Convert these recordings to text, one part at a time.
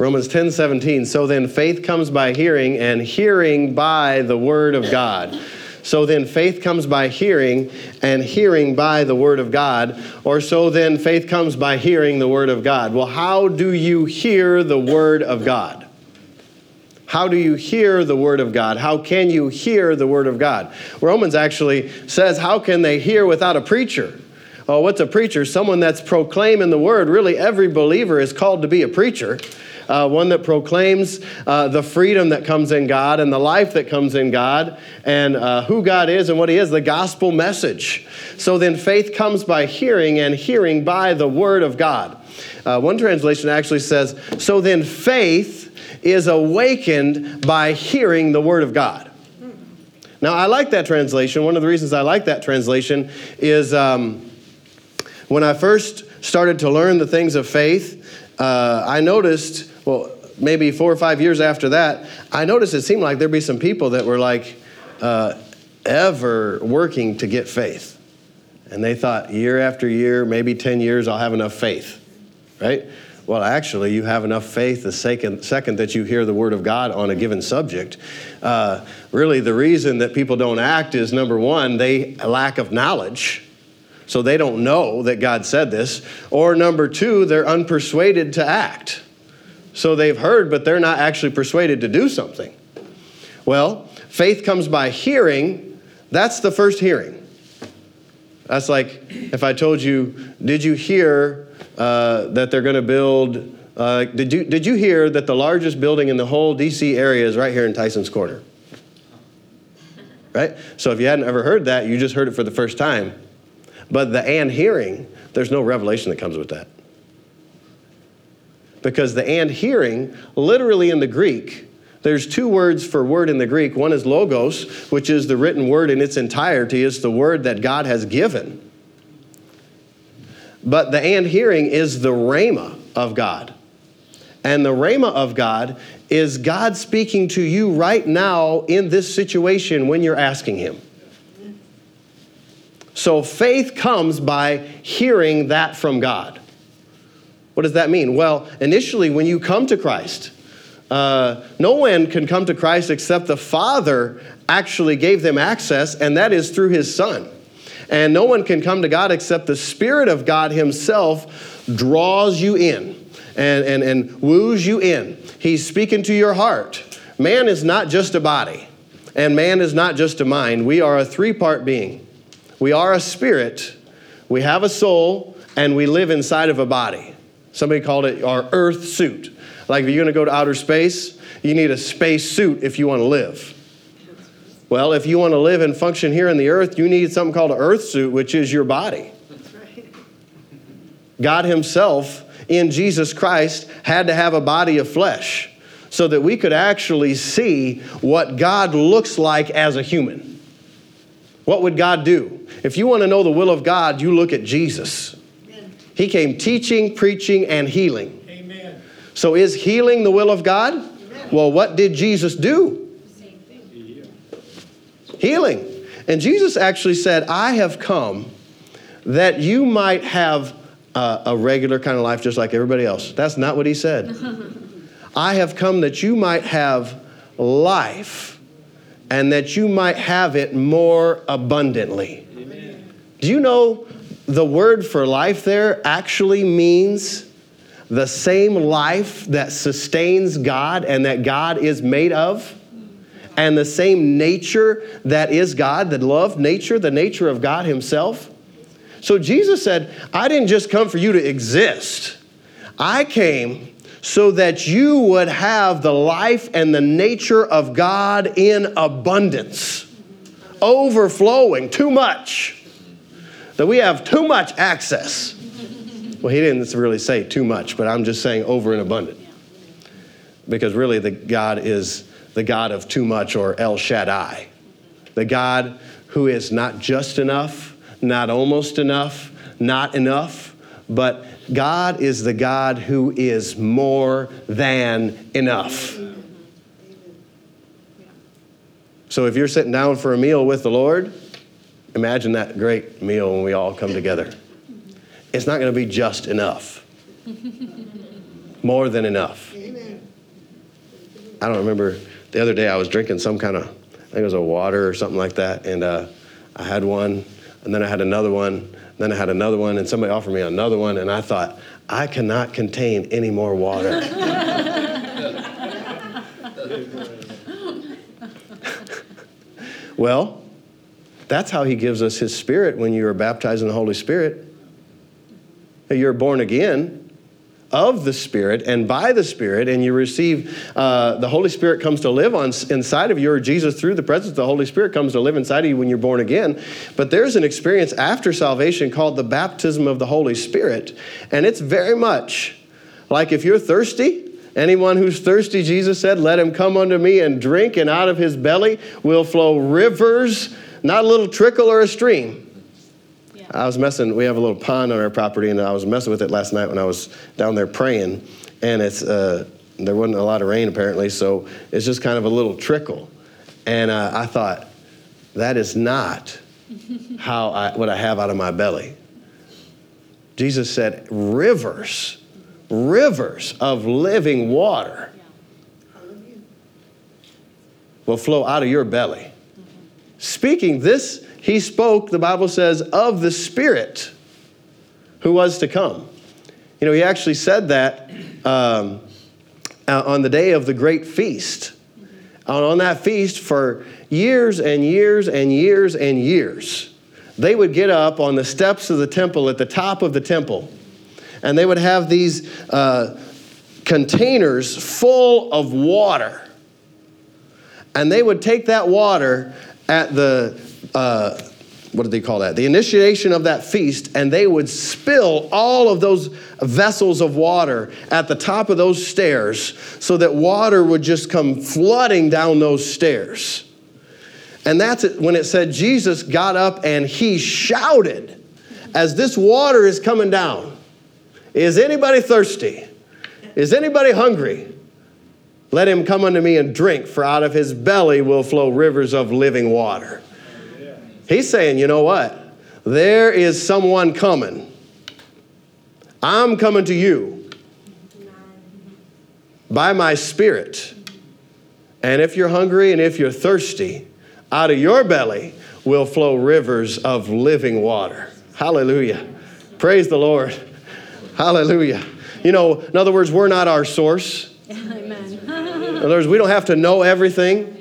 Romans 10 17. So then faith comes by hearing, and hearing by the word of God. So then faith comes by hearing, and hearing by the word of God. Or so then faith comes by hearing the word of God. Well, how do you hear the word of God? How do you hear the word of God? How can you hear the word of God? Romans actually says, How can they hear without a preacher? Oh, what's a preacher? Someone that's proclaiming the word. Really, every believer is called to be a preacher. Uh, one that proclaims uh, the freedom that comes in God and the life that comes in God and uh, who God is and what He is, the gospel message. So then faith comes by hearing, and hearing by the word of God. Uh, one translation actually says, So then faith is awakened by hearing the Word of God. Now, I like that translation. One of the reasons I like that translation is um, when I first started to learn the things of faith, uh, I noticed, well, maybe four or five years after that, I noticed it seemed like there'd be some people that were like uh, ever working to get faith. And they thought year after year, maybe 10 years, I'll have enough faith, right? Well, actually, you have enough faith the second, second that you hear the word of God on a given subject. Uh, really, the reason that people don't act is number one, they lack of knowledge. So they don't know that God said this. Or number two, they're unpersuaded to act. So they've heard, but they're not actually persuaded to do something. Well, faith comes by hearing. That's the first hearing. That's like if I told you, Did you hear uh, that they're going to build. Uh, did, you, did you hear that the largest building in the whole DC area is right here in Tyson's Corner? Right? So if you hadn't ever heard that, you just heard it for the first time. But the and hearing, there's no revelation that comes with that. Because the and hearing, literally in the Greek, there's two words for word in the Greek. One is logos, which is the written word in its entirety, it's the word that God has given. But the and hearing is the rhema of God. And the rhema of God is God speaking to you right now in this situation when you're asking Him. So faith comes by hearing that from God. What does that mean? Well, initially, when you come to Christ, uh, no one can come to Christ except the Father actually gave them access, and that is through His Son. And no one can come to God except the Spirit of God Himself draws you in and, and, and woos you in. He's speaking to your heart. Man is not just a body, and man is not just a mind. We are a three part being. We are a spirit, we have a soul, and we live inside of a body. Somebody called it our earth suit. Like if you're going to go to outer space, you need a space suit if you want to live. Well, if you want to live and function here in the earth, you need something called an earth suit, which is your body. God Himself in Jesus Christ had to have a body of flesh so that we could actually see what God looks like as a human. What would God do? If you want to know the will of God, you look at Jesus. He came teaching, preaching, and healing. Amen. So is healing the will of God? Amen. Well, what did Jesus do? healing. And Jesus actually said, I have come that you might have a, a regular kind of life just like everybody else. That's not what he said. I have come that you might have life and that you might have it more abundantly. Amen. Do you know the word for life there actually means the same life that sustains God and that God is made of? and the same nature that is God, the love nature, the nature of God Himself. So Jesus said, I didn't just come for you to exist, I came so that you would have the life and the nature of God in abundance, overflowing, too much. That we have too much access. Well, he didn't really say too much, but I'm just saying over and abundant. Because really, the God is the God of too much or El Shaddai, the God who is not just enough, not almost enough, not enough, but God is the God who is more than enough. So if you're sitting down for a meal with the Lord, imagine that great meal when we all come together. It's not going to be just enough, more than enough. Amen. I don't remember. The other day I was drinking some kind of, I think it was a water or something like that, and uh, I had one, and then I had another one, then I had another one, and somebody offered me another one, and I thought, I cannot contain any more water. well, that's how he gives us his spirit when you are baptized in the Holy Spirit. You're born again of the Spirit and by the Spirit, and you receive uh, the Holy Spirit comes to live on inside of you, or Jesus through the presence of the Holy Spirit comes to live inside of you when you're born again. But there's an experience after salvation called the baptism of the Holy Spirit, and it's very much like if you're thirsty. Anyone who's thirsty, Jesus said, let him come unto me and drink, and out of his belly will flow rivers, not a little trickle or a stream I was messing, we have a little pond on our property, and I was messing with it last night when I was down there praying. And it's, uh, there wasn't a lot of rain apparently, so it's just kind of a little trickle. And uh, I thought, that is not how I, what I have out of my belly. Jesus said, rivers, rivers of living water will flow out of your belly. Speaking this he spoke, the Bible says, of the Spirit who was to come. You know, he actually said that um, on the day of the great feast. And on that feast, for years and years and years and years, they would get up on the steps of the temple at the top of the temple, and they would have these uh, containers full of water. And they would take that water at the uh, what did they call that? The initiation of that feast, and they would spill all of those vessels of water at the top of those stairs so that water would just come flooding down those stairs. And that's it, when it said Jesus got up and he shouted as this water is coming down Is anybody thirsty? Is anybody hungry? Let him come unto me and drink, for out of his belly will flow rivers of living water. He's saying, you know what? There is someone coming. I'm coming to you by my spirit. And if you're hungry and if you're thirsty, out of your belly will flow rivers of living water. Hallelujah. Praise the Lord. Hallelujah. You know, in other words, we're not our source. In other words, we don't have to know everything.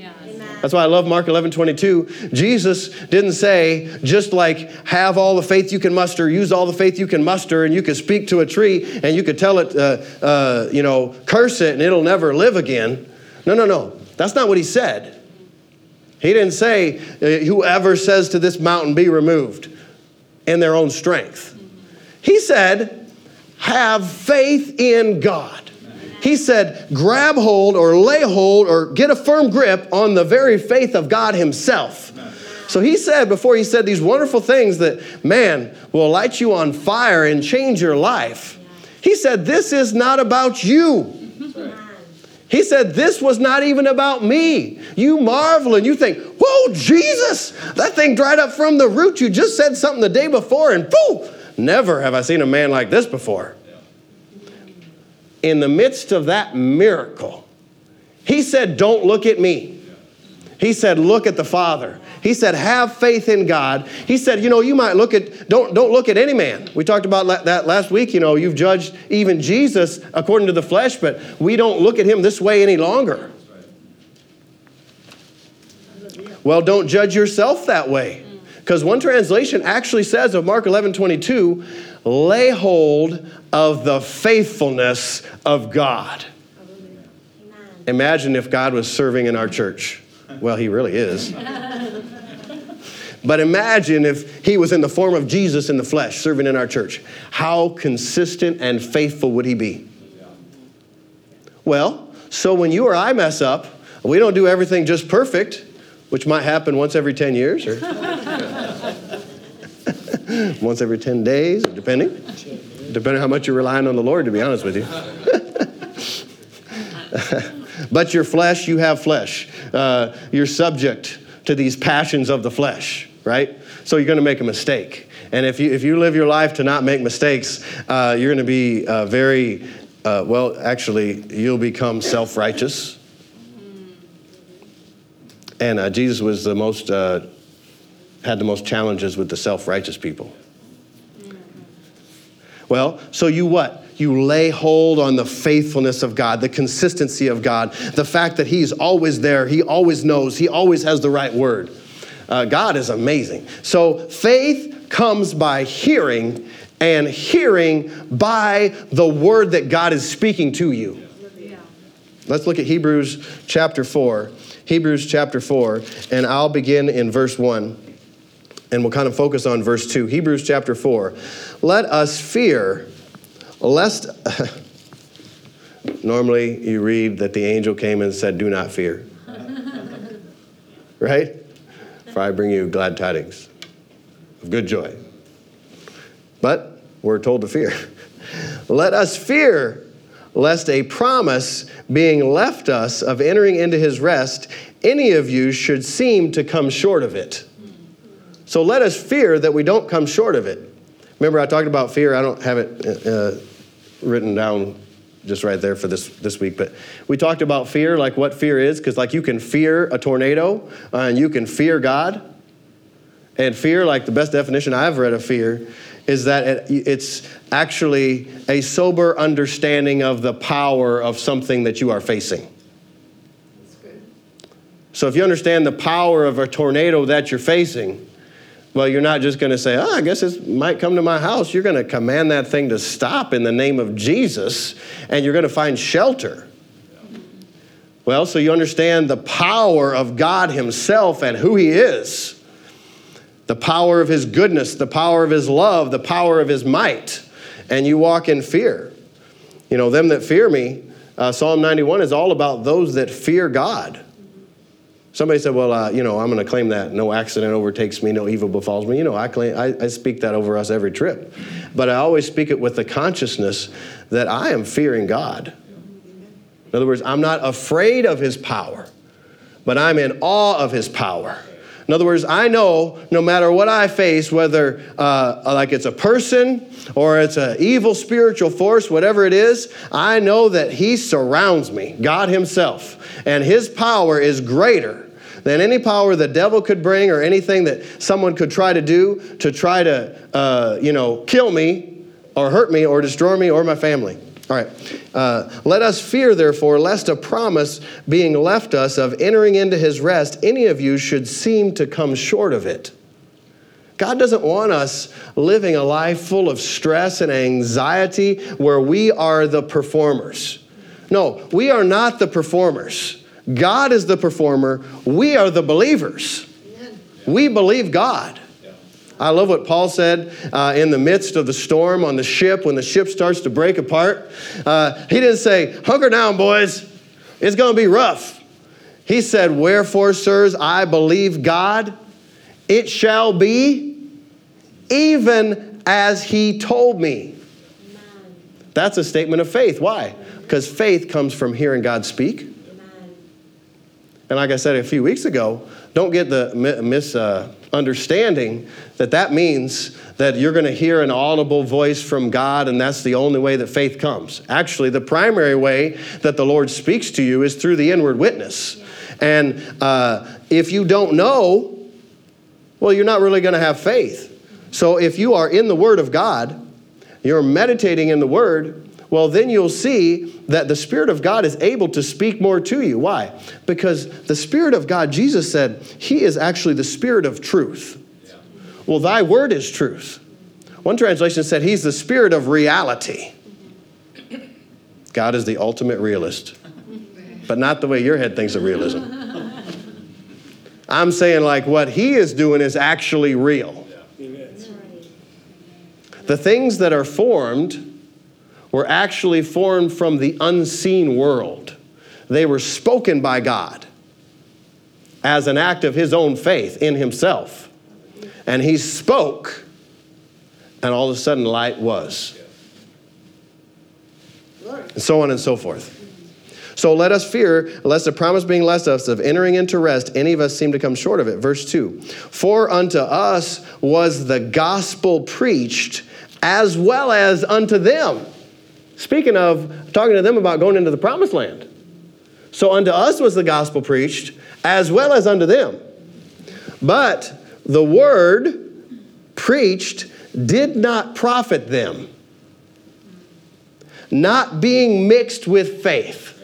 That's why I love Mark 11, 22. Jesus didn't say, just like have all the faith you can muster, use all the faith you can muster, and you could speak to a tree and you could tell it, uh, uh, you know, curse it and it'll never live again. No, no, no. That's not what he said. He didn't say, uh, whoever says to this mountain, be removed in their own strength. He said, have faith in God. He said, grab hold or lay hold or get a firm grip on the very faith of God Himself. So he said, before he said these wonderful things that, man, will light you on fire and change your life, he said, This is not about you. He said, This was not even about me. You marvel and you think, Whoa, Jesus, that thing dried up from the root. You just said something the day before, and boom, never have I seen a man like this before in the midst of that miracle, he said, Don't look at me. He said, Look at the Father. He said, Have faith in God. He said, You know, you might look at, don't, don't look at any man. We talked about that last week. You know, you've judged even Jesus according to the flesh, but we don't look at him this way any longer. Well, don't judge yourself that way. Because one translation actually says of Mark 11 22, lay hold of the faithfulness of God. Imagine if God was serving in our church. Well, he really is. But imagine if he was in the form of Jesus in the flesh, serving in our church. How consistent and faithful would he be? Well, so when you or I mess up, we don't do everything just perfect, which might happen once every 10 years or once every 10 days, depending. Depending how much you're relying on the Lord, to be honest with you. but your flesh, you have flesh. Uh, you're subject to these passions of the flesh, right? So you're going to make a mistake. And if you, if you live your life to not make mistakes, uh, you're going to be uh, very, uh, well, actually, you'll become self righteous. And uh, Jesus was the most, uh, had the most challenges with the self righteous people. Well, so you what? You lay hold on the faithfulness of God, the consistency of God, the fact that He's always there, He always knows, He always has the right word. Uh, God is amazing. So faith comes by hearing, and hearing by the word that God is speaking to you. Let's look at Hebrews chapter 4. Hebrews chapter 4, and I'll begin in verse 1, and we'll kind of focus on verse 2. Hebrews chapter 4. Let us fear, lest. Normally, you read that the angel came and said, Do not fear. right? For I bring you glad tidings of good joy. But we're told to fear. Let us fear lest a promise being left us of entering into his rest, any of you should seem to come short of it. So let us fear that we don't come short of it. Remember, I talked about fear. I don't have it uh, written down just right there for this, this week, but we talked about fear, like what fear is, because like you can fear a tornado uh, and you can fear God. And fear, like the best definition I've read of fear, is that it, it's actually a sober understanding of the power of something that you are facing. So if you understand the power of a tornado that you're facing, well, you're not just going to say, oh, I guess it might come to my house. You're going to command that thing to stop in the name of Jesus, and you're going to find shelter. Well, so you understand the power of God Himself and who He is the power of his goodness, the power of his love, the power of his might, and you walk in fear. You know, them that fear me, uh, Psalm 91 is all about those that fear God. Somebody said, Well, uh, you know, I'm going to claim that no accident overtakes me, no evil befalls me. You know, I, claim, I, I speak that over us every trip. But I always speak it with the consciousness that I am fearing God. In other words, I'm not afraid of his power, but I'm in awe of his power. In other words, I know no matter what I face, whether uh, like it's a person or it's an evil spiritual force, whatever it is, I know that He surrounds me, God Himself, and His power is greater than any power the devil could bring or anything that someone could try to do to try to, uh, you know, kill me or hurt me or destroy me or my family. All right. Uh, Let us fear, therefore, lest a promise being left us of entering into his rest, any of you should seem to come short of it. God doesn't want us living a life full of stress and anxiety where we are the performers. No, we are not the performers. God is the performer. We are the believers. We believe God. I love what Paul said uh, in the midst of the storm on the ship when the ship starts to break apart. Uh, he didn't say, Hunker down, boys. It's going to be rough. He said, Wherefore, sirs, I believe God, it shall be even as he told me. That's a statement of faith. Why? Because faith comes from hearing God speak. And like I said a few weeks ago, don't get the mis. Uh, understanding that that means that you're going to hear an audible voice from God, and that's the only way that faith comes. Actually, the primary way that the Lord speaks to you is through the inward witness. And uh, if you don't know, well, you're not really going to have faith. So if you are in the Word of God, you're meditating in the Word, well, then you'll see that the Spirit of God is able to speak more to you. Why? Because the Spirit of God, Jesus said, He is actually the Spirit of truth. Well, thy word is truth. One translation said, He's the Spirit of reality. God is the ultimate realist, but not the way your head thinks of realism. I'm saying, like, what He is doing is actually real. The things that are formed were actually formed from the unseen world. They were spoken by God as an act of his own faith in himself. And he spoke, and all of a sudden light was. And so on and so forth. So let us fear, lest the promise being left us of entering into rest, any of us seem to come short of it. Verse 2 For unto us was the gospel preached, as well as unto them. Speaking of talking to them about going into the promised land. So unto us was the gospel preached, as well as unto them. But the word preached did not profit them, not being mixed with faith.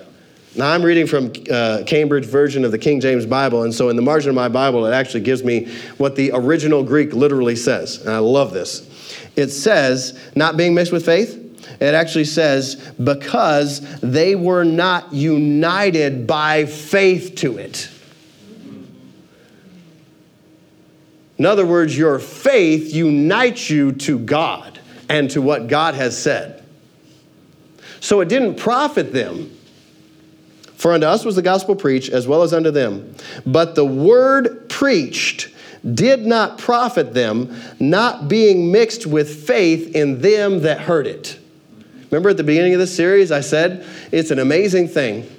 Now, I'm reading from uh, Cambridge version of the King James Bible, and so in the margin of my Bible, it actually gives me what the original Greek literally says, and I love this. It says, not being mixed with faith, it actually says, because they were not united by faith to it. In other words, your faith unites you to God and to what God has said. So it didn't profit them. For unto us was the gospel preached, as well as unto them. But the word preached did not profit them, not being mixed with faith in them that heard it. Remember at the beginning of this series, I said it's an amazing thing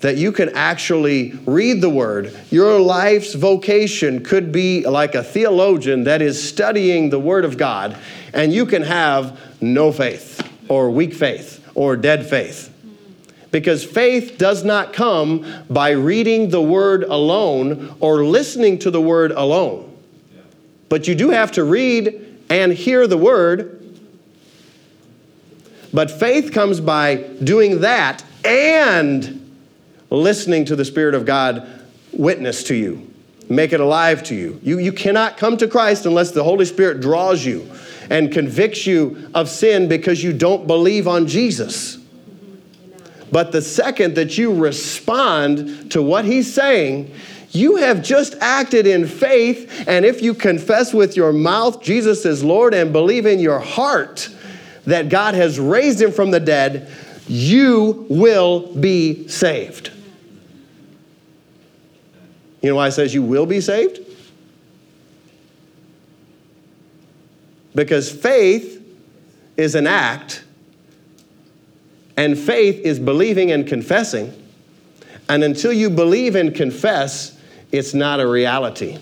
that you can actually read the word. Your life's vocation could be like a theologian that is studying the word of God, and you can have no faith, or weak faith, or dead faith. Because faith does not come by reading the word alone or listening to the word alone. But you do have to read and hear the word. But faith comes by doing that and listening to the Spirit of God witness to you, make it alive to you. You, you cannot come to Christ unless the Holy Spirit draws you and convicts you of sin because you don't believe on Jesus. But the second that you respond to what he's saying, you have just acted in faith. And if you confess with your mouth Jesus is Lord and believe in your heart that God has raised him from the dead, you will be saved. You know why it says you will be saved? Because faith is an act, and faith is believing and confessing. And until you believe and confess, it's not a reality.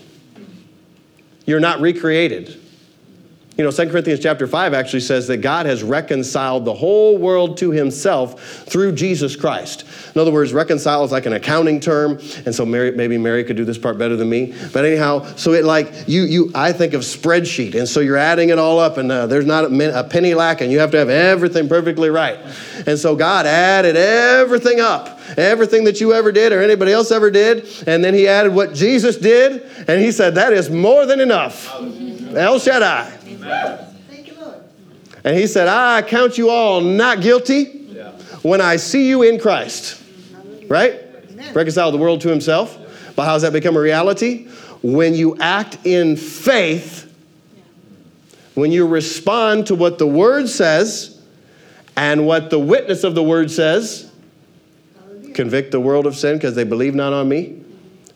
You're not recreated. You know, 2 Corinthians chapter 5 actually says that God has reconciled the whole world to himself through Jesus Christ. In other words, reconcile is like an accounting term, and so Mary, maybe Mary could do this part better than me. But anyhow, so it like, you, you I think of spreadsheet, and so you're adding it all up, and uh, there's not a, a penny lacking. You have to have everything perfectly right. And so God added everything up everything that you ever did or anybody else ever did. And then he added what Jesus did, and he said, That is more than enough. El Shaddai. And he said, I count you all not guilty yeah. when I see you in Christ. Right? Amen. Reconcile the world to himself. But how does that become a reality? When you act in faith, when you respond to what the word says and what the witness of the word says, convict the world of sin because they believe not on me.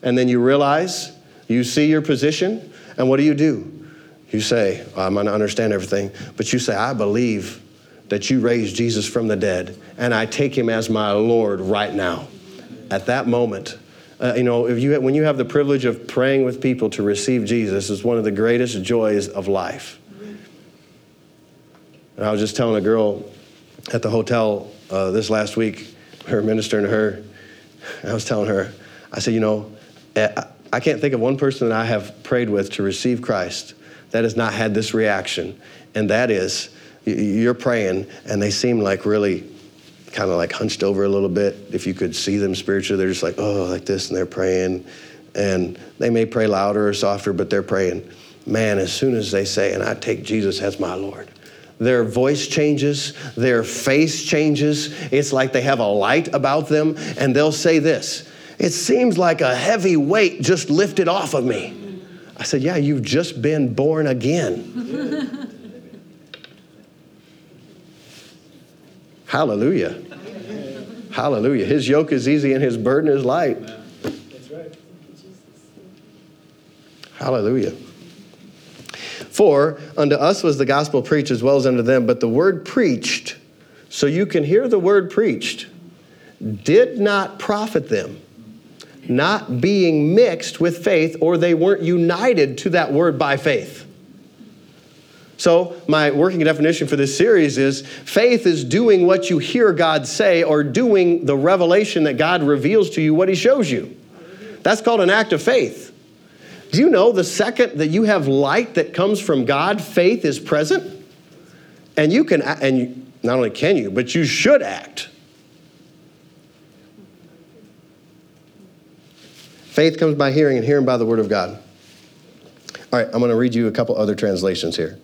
And then you realize, you see your position, and what do you do? You say, I'm going to understand everything, but you say, I believe that you raised Jesus from the dead, and I take him as my Lord right now. At that moment, uh, you know, if you, when you have the privilege of praying with people to receive Jesus, is one of the greatest joys of life. And I was just telling a girl at the hotel uh, this last week, her ministering to her, I was telling her, I said, you know, eh, I can't think of one person that I have prayed with to receive Christ that has not had this reaction, and that is you're praying and they seem like really kind of like hunched over a little bit. If you could see them spiritually, they're just like, oh, like this, and they're praying. And they may pray louder or softer, but they're praying. Man, as soon as they say, and I take Jesus as my Lord, their voice changes, their face changes. It's like they have a light about them, and they'll say this It seems like a heavy weight just lifted off of me. I said, Yeah, you've just been born again. Hallelujah. Hallelujah. His yoke is easy and his burden is light. That's right. Hallelujah. For unto us was the gospel preached as well as unto them, but the word preached, so you can hear the word preached, did not profit them not being mixed with faith, or they weren't united to that word by faith. So, my working definition for this series is faith is doing what you hear God say or doing the revelation that God reveals to you what He shows you. That's called an act of faith. Do you know the second that you have light that comes from God, faith is present? And you can, and not only can you, but you should act. Faith comes by hearing, and hearing by the word of God. All right, I'm going to read you a couple other translations here.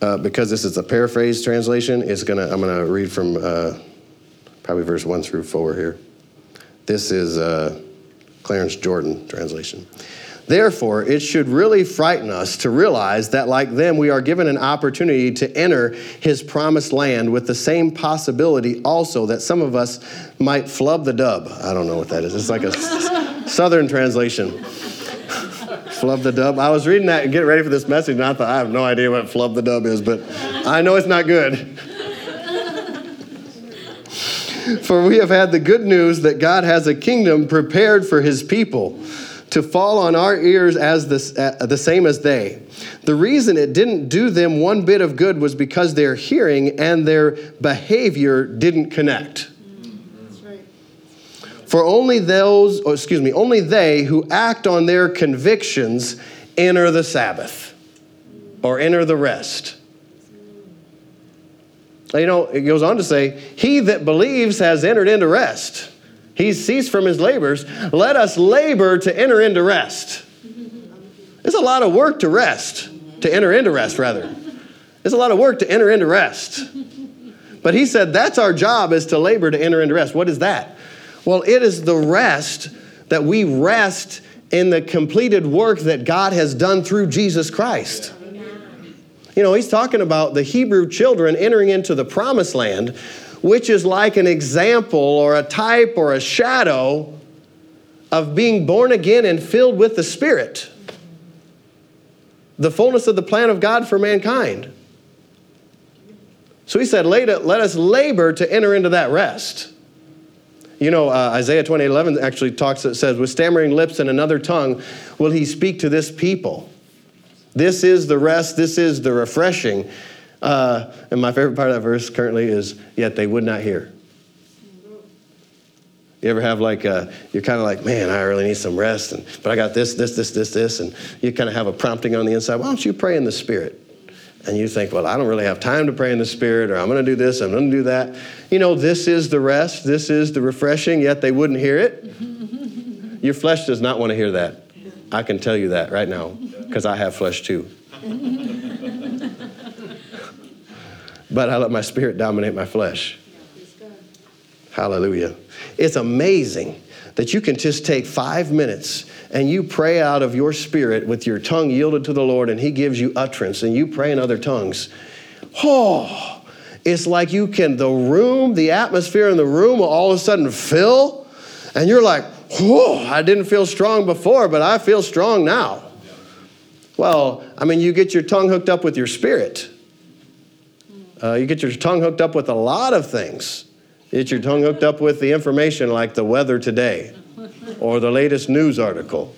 Uh, because this is a paraphrase translation, it's gonna, I'm going to read from uh, probably verse 1 through 4 here. This is uh, Clarence Jordan translation. Therefore, it should really frighten us to realize that, like them, we are given an opportunity to enter his promised land with the same possibility also that some of us might flub the dub. I don't know what that is. It's like a southern translation flub the dub. I was reading that and getting ready for this message, and I thought, I have no idea what flub the dub is, but I know it's not good. for we have had the good news that God has a kingdom prepared for his people to fall on our ears as the, uh, the same as they. The reason it didn't do them one bit of good was because their hearing and their behavior didn't connect. For only those, or excuse me, only they who act on their convictions enter the Sabbath or enter the rest. You know, it goes on to say, He that believes has entered into rest. He's ceased from his labors. Let us labor to enter into rest. It's a lot of work to rest, to enter into rest, rather. It's a lot of work to enter into rest. But he said that's our job is to labor to enter into rest. What is that? Well, it is the rest that we rest in the completed work that God has done through Jesus Christ. You know, he's talking about the Hebrew children entering into the promised land, which is like an example or a type or a shadow of being born again and filled with the Spirit. The fullness of the plan of God for mankind. So he said, let us labor to enter into that rest. You know, uh, Isaiah 28 11 actually talks, it says, with stammering lips and another tongue will he speak to this people. This is the rest, this is the refreshing. Uh, and my favorite part of that verse currently is, yet they would not hear. You ever have like, a, uh, you're kind of like, man, I really need some rest, and, but I got this, this, this, this, this, and you kind of have a prompting on the inside. Why don't you pray in the Spirit? and you think, well, I don't really have time to pray in the Spirit, or I'm going to do this, I'm going to do that. You know, this is the rest, this is the refreshing, yet they wouldn't hear it. Your flesh does not want to hear that. I can tell you that right now, because I have flesh too. But I let my spirit dominate my flesh. Hallelujah. It's amazing that you can just take five minutes and you pray out of your spirit with your tongue yielded to the Lord and He gives you utterance and you pray in other tongues. Oh, it's like you can, the room, the atmosphere in the room will all of a sudden fill and you're like, whoa, I didn't feel strong before, but I feel strong now. Well, I mean, you get your tongue hooked up with your spirit. Uh, you get your tongue hooked up with a lot of things. You get your tongue hooked up with the information like the weather today or the latest news article.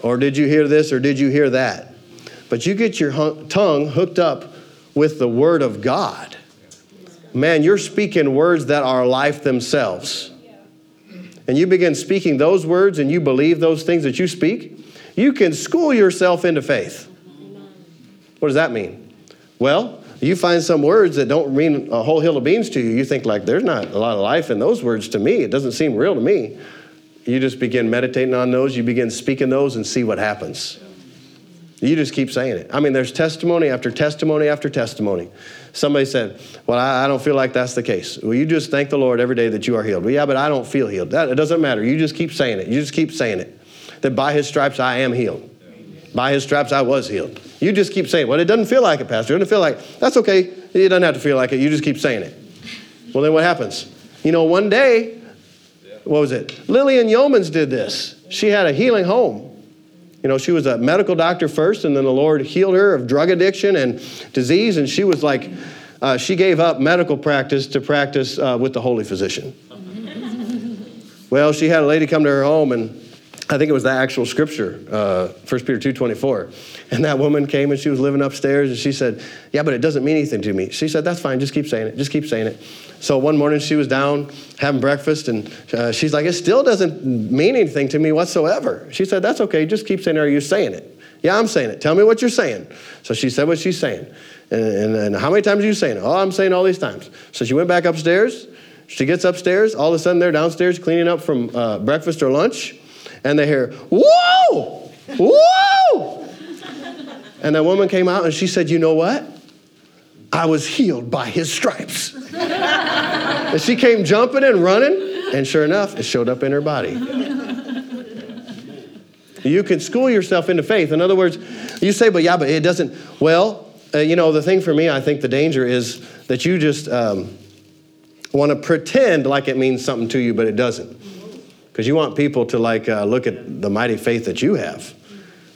Or did you hear this or did you hear that? But you get your tongue hooked up with the Word of God. Man, you're speaking words that are life themselves. And you begin speaking those words and you believe those things that you speak, you can school yourself into faith. What does that mean? Well, you find some words that don't mean a whole hill of beans to you. You think, like, there's not a lot of life in those words to me. It doesn't seem real to me you just begin meditating on those, you begin speaking those, and see what happens. You just keep saying it. I mean, there's testimony after testimony after testimony. Somebody said, Well, I, I, don't feel like that's the case. Well, you just thank the Lord every day that you are healed. Well, yeah, but I don't feel healed. That, it doesn't matter. You just keep saying it. You just keep saying it. That by his stripes I am healed. By his stripes I was healed. You just keep saying, Well, it doesn't feel like it, Pastor. It doesn't feel like That's okay. It doesn't have to feel like it. You just keep saying it. Well, then what happens? You know, one day what was it? Lillian Yeomans did this. She had a healing home. You know, she was a medical doctor first, and then the Lord healed her of drug addiction and disease, and she was like, uh, she gave up medical practice to practice uh, with the holy physician. Well, she had a lady come to her home, and I think it was the actual scripture, uh, 1 Peter 2.24. And that woman came and she was living upstairs, and she said, yeah, but it doesn't mean anything to me. She said, that's fine, just keep saying it, just keep saying it. So one morning she was down having breakfast, and uh, she's like, it still doesn't mean anything to me whatsoever. She said, that's okay, just keep saying it. Are you saying it? Yeah, I'm saying it. Tell me what you're saying. So she said what she's saying. And, and, and how many times are you saying it? Oh, I'm saying all these times. So she went back upstairs. She gets upstairs. All of a sudden, they're downstairs cleaning up from uh, breakfast or lunch. And they hear, whoa, whoa. and that woman came out and she said, you know what? I was healed by his stripes. and she came jumping and running. And sure enough, it showed up in her body. You can school yourself into faith. In other words, you say, but yeah, but it doesn't. Well, uh, you know, the thing for me, I think the danger is that you just um, want to pretend like it means something to you, but it doesn't. Because you want people to like uh, look at the mighty faith that you have.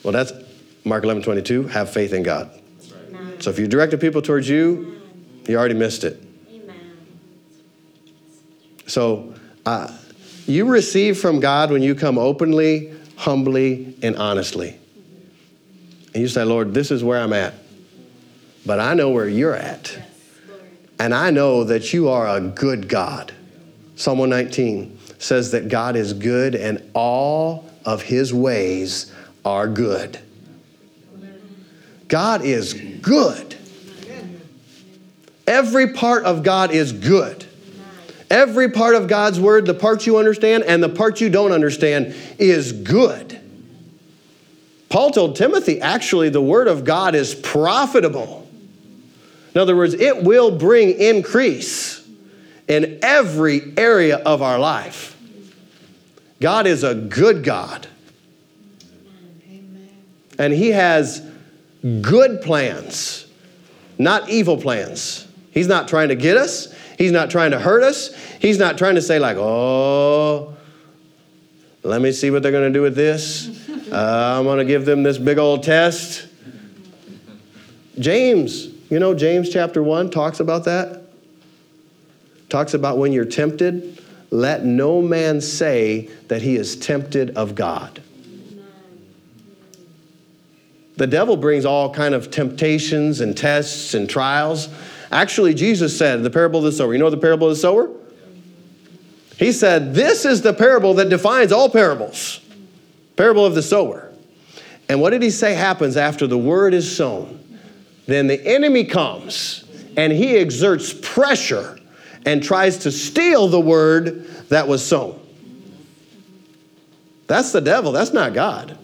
Well, that's Mark 11 22, have faith in God. Right. So if you directed people towards you, you already missed it. Amen. So uh, you receive from God when you come openly, humbly, and honestly. And you say, Lord, this is where I'm at but I know where you're at. And I know that you are a good God. Psalm 119 says that God is good and all of his ways are good. God is good. Every part of God is good. Every part of God's word, the part you understand and the part you don't understand, is good. Paul told Timothy, actually, the word of God is profitable in other words, it will bring increase in every area of our life. God is a good God. And He has good plans, not evil plans. He's not trying to get us, He's not trying to hurt us. He's not trying to say, like, oh, let me see what they're going to do with this. Uh, I'm going to give them this big old test. James you know, James chapter 1 talks about that. Talks about when you're tempted, let no man say that he is tempted of God. The devil brings all kind of temptations and tests and trials. Actually, Jesus said the parable of the sower. You know the parable of the sower? He said, This is the parable that defines all parables. Parable of the sower. And what did he say happens after the word is sown? then the enemy comes and he exerts pressure and tries to steal the word that was sown. That's the devil, that's not God.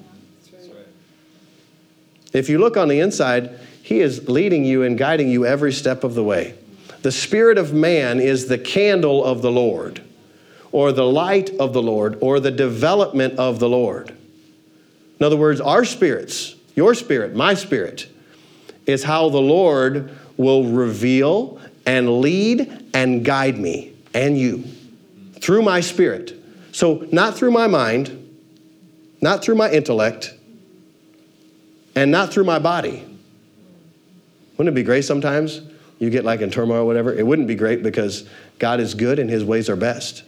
If you look on the inside, he is leading you and guiding you every step of the way. The spirit of man is the candle of the Lord, or the light of the Lord, or the development of the Lord. In other words, our spirits, your spirit, my spirit, is how the Lord will reveal and lead and guide me and you through my spirit. So, not through my mind, not through my intellect, and not through my body. Wouldn't it be great sometimes? You get like in turmoil or whatever. It wouldn't be great because God is good and his ways are best.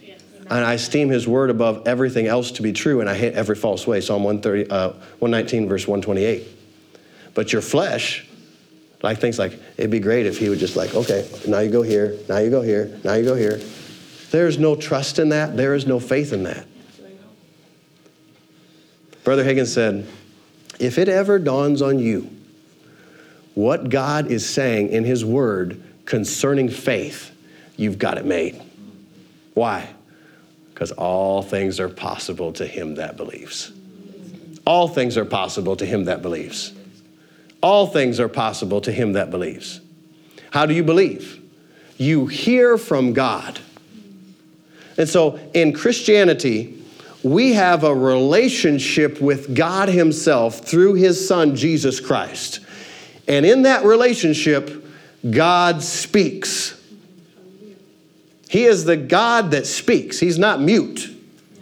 And I esteem his word above everything else to be true, and I hate every false way. Psalm 130, uh, 119, verse 128. But your flesh like things like, it'd be great if he would just like, okay, now you go here, now you go here, now you go here. There's no trust in that. There is no faith in that. Brother Hagin said, if it ever dawns on you what God is saying in his word concerning faith, you've got it made. Why? Because all things are possible to him that believes. All things are possible to him that believes. All things are possible to him that believes. How do you believe? You hear from God. And so in Christianity, we have a relationship with God Himself through His Son, Jesus Christ. And in that relationship, God speaks. He is the God that speaks. He's not mute,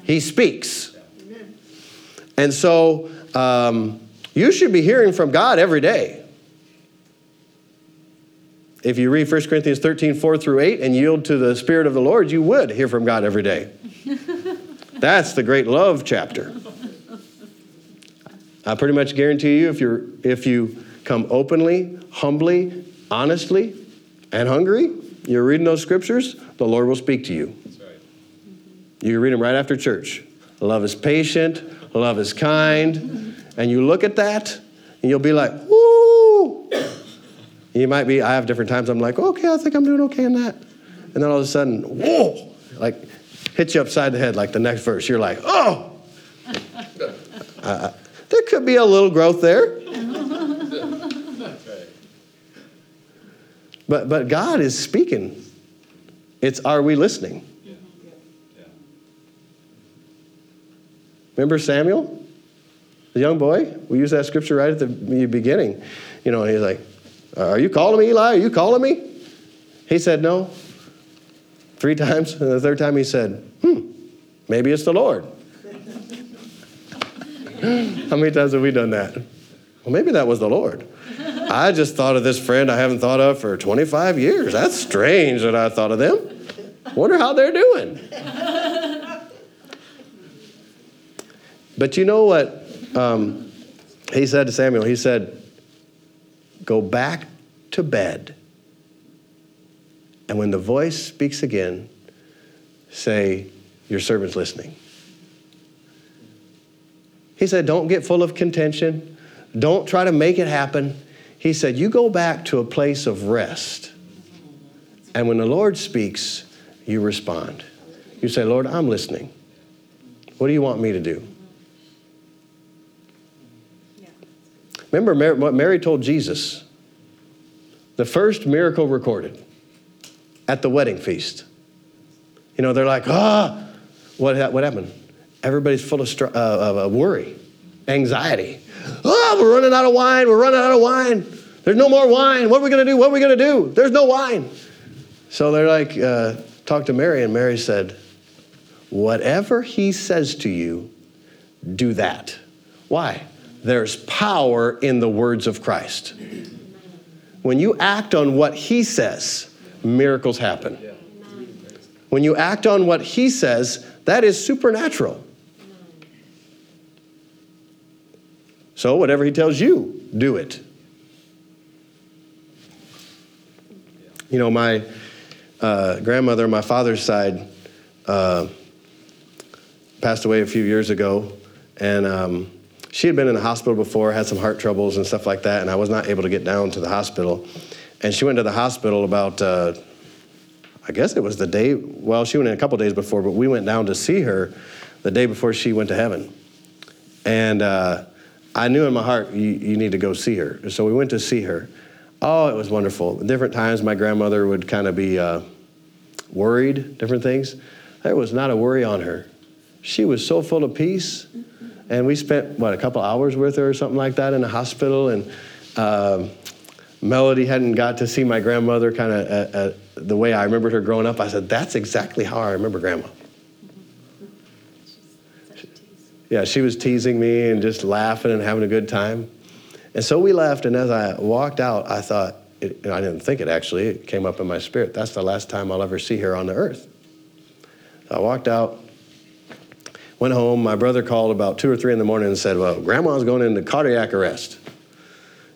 He speaks. And so, um, you should be hearing from God every day. If you read 1 Corinthians 13, 4 through 8, and yield to the Spirit of the Lord, you would hear from God every day. That's the great love chapter. I pretty much guarantee you if you're if you come openly, humbly, honestly, and hungry, you're reading those scriptures, the Lord will speak to you. That's right. You can read them right after church. Love is patient, love is kind, and you look at that and you'll be like, woo! You might be, I have different times, I'm like, okay, I think I'm doing okay in that. And then all of a sudden, whoa, like hit you upside the head like the next verse. You're like, oh! Uh, there could be a little growth there. But, but God is speaking. It's are we listening? Remember Samuel? The young boy? We use that scripture right at the beginning. You know, he's like, Are you calling me, Eli? Are you calling me? He said, No. Three times. And the third time he said, Hmm, maybe it's the Lord. How many times have we done that? Well, maybe that was the Lord. I just thought of this friend I haven't thought of for 25 years. That's strange that I thought of them. Wonder how they're doing. But you know what um, he said to Samuel? He said, Go back to bed. And when the voice speaks again, say, Your servant's listening. He said, Don't get full of contention. Don't try to make it happen. He said, You go back to a place of rest. And when the Lord speaks, you respond. You say, Lord, I'm listening. What do you want me to do? Remember Mary, what Mary told Jesus? The first miracle recorded at the wedding feast. You know, they're like, ah, what, what happened? Everybody's full of, str- uh, of worry, anxiety. Oh, we're running out of wine. We're running out of wine. There's no more wine. What are we going to do? What are we going to do? There's no wine. So they're like, uh, talk to Mary, and Mary said, Whatever he says to you, do that. Why? There's power in the words of Christ. When you act on what he says, miracles happen. When you act on what he says, that is supernatural. So, whatever he tells you, do it. You know, my uh, grandmother, my father's side, uh, passed away a few years ago, and um, she had been in the hospital before, had some heart troubles and stuff like that, and I was not able to get down to the hospital. And she went to the hospital about, uh, I guess it was the day, well, she went in a couple days before, but we went down to see her the day before she went to heaven. And uh, I knew in my heart, you, you need to go see her. So we went to see her. Oh, it was wonderful. Different times, my grandmother would kind of be uh, worried, different things. There was not a worry on her. She was so full of peace. And we spent, what, a couple hours with her or something like that in the hospital. And uh, Melody hadn't got to see my grandmother kind of uh, uh, the way I remembered her growing up. I said, That's exactly how I remember grandma. yeah, she was teasing me and just laughing and having a good time. And so we left, and as I walked out, I thought, it, I didn't think it actually, it came up in my spirit. That's the last time I'll ever see her on the earth. So I walked out, went home. My brother called about two or three in the morning and said, Well, grandma's going into cardiac arrest.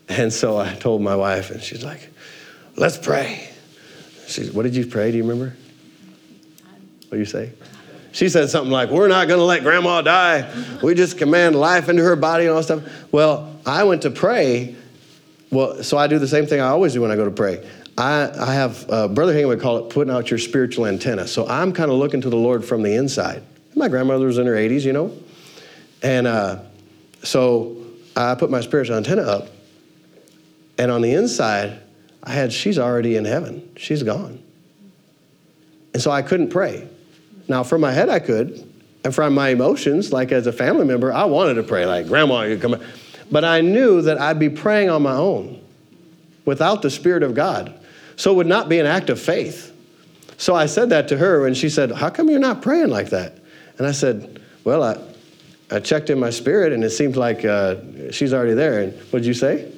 And so I told my wife, and she's like, Let's pray. She, said, what did you pray? Do you remember? What did you say? She said something like, We're not going to let grandma die. We just command life into her body and all stuff. Well, I went to pray. Well, so I do the same thing I always do when I go to pray. I, I have, uh, Brother Hagin would call it putting out your spiritual antenna. So I'm kind of looking to the Lord from the inside. My grandmother was in her 80s, you know? And uh, so I put my spiritual antenna up. And on the inside, I had, she's already in heaven. She's gone. And so I couldn't pray. Now, from my head, I could. And from my emotions, like as a family member, I wanted to pray, like, Grandma, you come. But I knew that I'd be praying on my own without the Spirit of God. So it would not be an act of faith. So I said that to her, and she said, How come you're not praying like that? And I said, Well, I, I checked in my spirit, and it seems like uh, she's already there. And what did you say?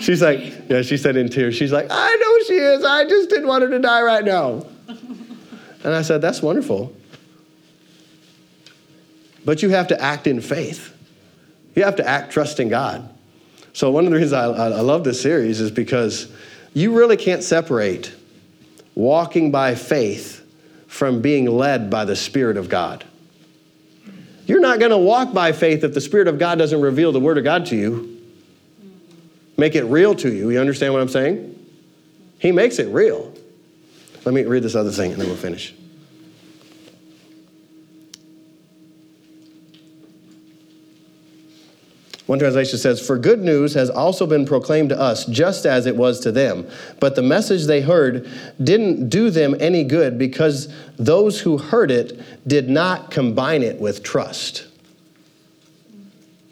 She's like, yeah, she said in tears, she's like, I know she is. I just didn't want her to die right now. And I said, That's wonderful. but you have to act in faith. You have to act trusting God. So, one of the reasons I, I love this series is because you really can't separate walking by faith from being led by the Spirit of God. You're not going to walk by faith if the Spirit of God doesn't reveal the Word of God to you, make it real to you. You understand what I'm saying? He makes it real. Let me read this other thing and then we'll finish. One translation says, For good news has also been proclaimed to us, just as it was to them. But the message they heard didn't do them any good because those who heard it did not combine it with trust.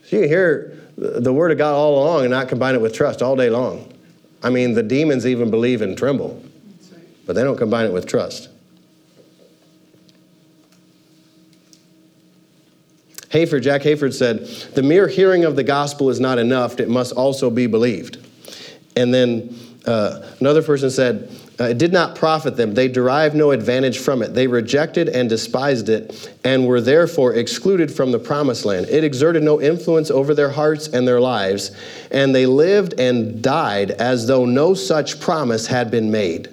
So you hear the word of God all along and not combine it with trust all day long. I mean, the demons even believe and tremble, but they don't combine it with trust. Hayford, Jack Hayford said, the mere hearing of the gospel is not enough, it must also be believed. And then uh, another person said, uh, it did not profit them. They derived no advantage from it. They rejected and despised it and were therefore excluded from the promised land. It exerted no influence over their hearts and their lives, and they lived and died as though no such promise had been made.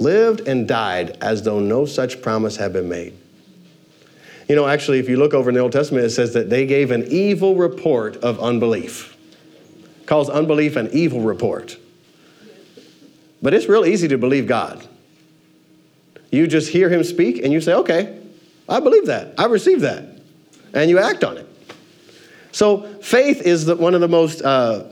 Lived and died as though no such promise had been made. You know, actually, if you look over in the Old Testament, it says that they gave an evil report of unbelief. calls unbelief an evil report. But it's real easy to believe God. You just hear him speak and you say, okay, I believe that. I receive that. And you act on it. So faith is the, one of the most uh,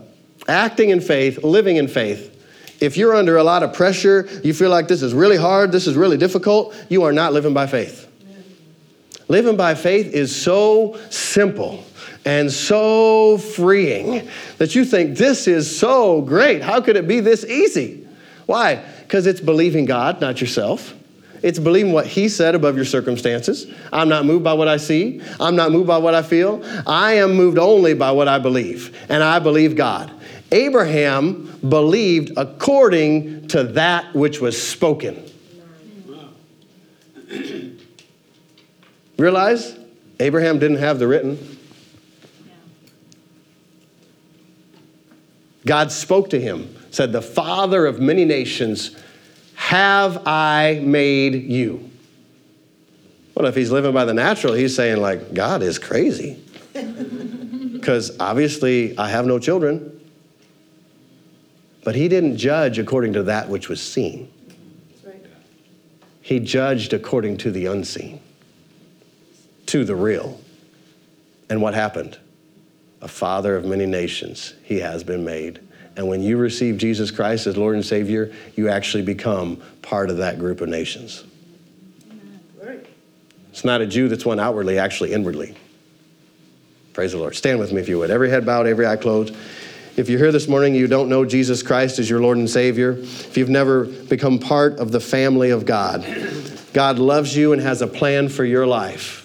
acting in faith, living in faith if you're under a lot of pressure, you feel like this is really hard, this is really difficult, you are not living by faith. Living by faith is so simple and so freeing that you think this is so great. How could it be this easy? Why? Because it's believing God, not yourself. It's believing what He said above your circumstances. I'm not moved by what I see. I'm not moved by what I feel. I am moved only by what I believe. And I believe God. Abraham believed according to that which was spoken. Realize Abraham didn't have the written. God spoke to him, said, The father of many nations, have I made you? Well, if he's living by the natural, he's saying, like, God is crazy. Because obviously I have no children. But he didn't judge according to that which was seen. Right. He judged according to the unseen, to the real. And what happened? A father of many nations, he has been made. And when you receive Jesus Christ as Lord and Savior, you actually become part of that group of nations. It's not a Jew that's one outwardly, actually inwardly. Praise the Lord. Stand with me if you would. Every head bowed, every eye closed. If you're here this morning, you don't know Jesus Christ as your Lord and Savior, if you've never become part of the family of God, God loves you and has a plan for your life.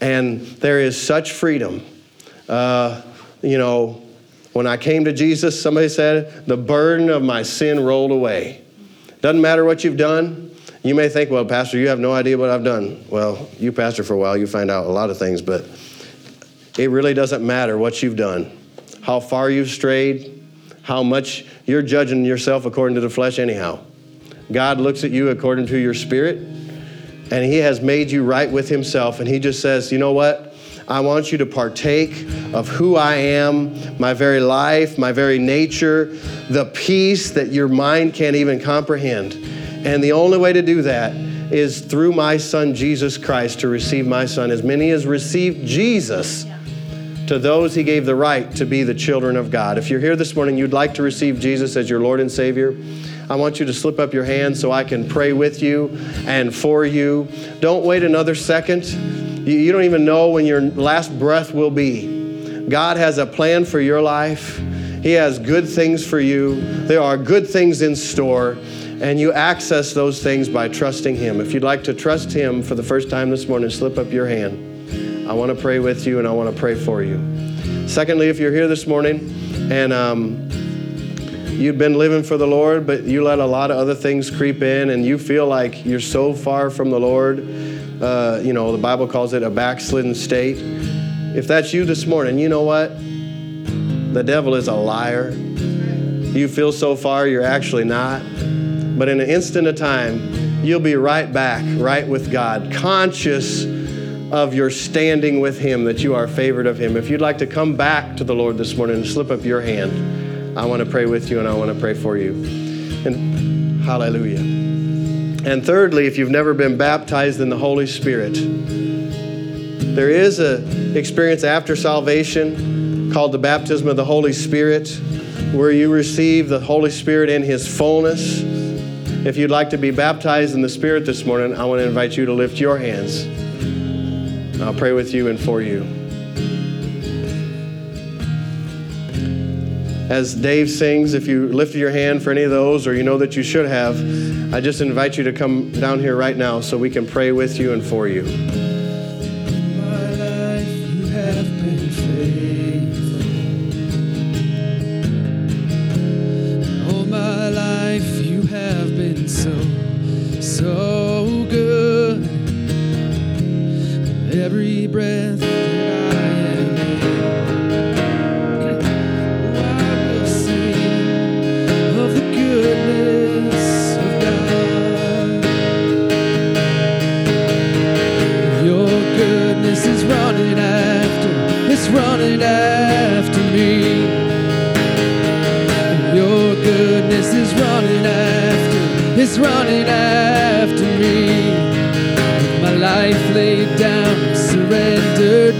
And there is such freedom. Uh, you know, when I came to Jesus, somebody said, the burden of my sin rolled away. Doesn't matter what you've done. You may think, well, Pastor, you have no idea what I've done. Well, you pastor for a while, you find out a lot of things, but it really doesn't matter what you've done how far you've strayed, how much you're judging yourself according to the flesh, anyhow. God looks at you according to your spirit, and He has made you right with Himself. And He just says, you know what? I want you to partake of who I am, my very life, my very nature, the peace that your mind can't even comprehend. And the only way to do that is through my son Jesus Christ to receive my son. As many as received Jesus to those he gave the right to be the children of God. If you're here this morning, you'd like to receive Jesus as your Lord and Savior, I want you to slip up your hand so I can pray with you and for you. Don't wait another second. You don't even know when your last breath will be. God has a plan for your life. He has good things for you. There are good things in store, and you access those things by trusting Him. If you'd like to trust Him for the first time this morning, slip up your hand. I want to pray with you and I want to pray for you. Secondly, if you're here this morning and um, you've been living for the Lord, but you let a lot of other things creep in, and you feel like you're so far from the Lord. Uh, you know, the Bible calls it a backslidden state. If that's you this morning, you know what? The devil is a liar. You feel so far, you're actually not. But in an instant of time, you'll be right back, right with God, conscious of your standing with Him, that you are favored of Him. If you'd like to come back to the Lord this morning and slip up your hand, I want to pray with you and I want to pray for you. And hallelujah. And thirdly, if you've never been baptized in the Holy Spirit, there is an experience after salvation called the baptism of the Holy Spirit, where you receive the Holy Spirit in His fullness. If you'd like to be baptized in the Spirit this morning, I want to invite you to lift your hands. I'll pray with you and for you. As Dave sings, if you lifted your hand for any of those or you know that you should have, I just invite you to come down here right now so we can pray with you and for you. Every breath that I am able, I will sing of the goodness of God. Your goodness is running after, it's running after me. Your goodness is running after, it's running after me. My life laid down,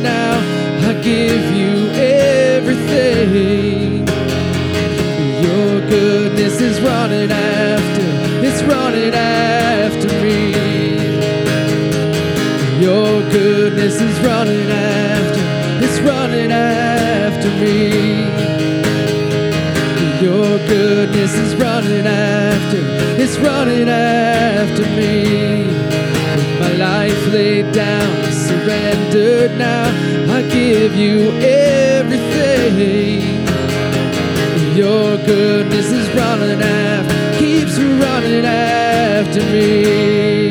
now. I give you everything. Your goodness is running after, it's running after me. Your goodness is running after, it's running after me. Your goodness is running after, it's running after me. Life laid down, surrendered now, I give you everything. Your goodness is running after, keeps running after me.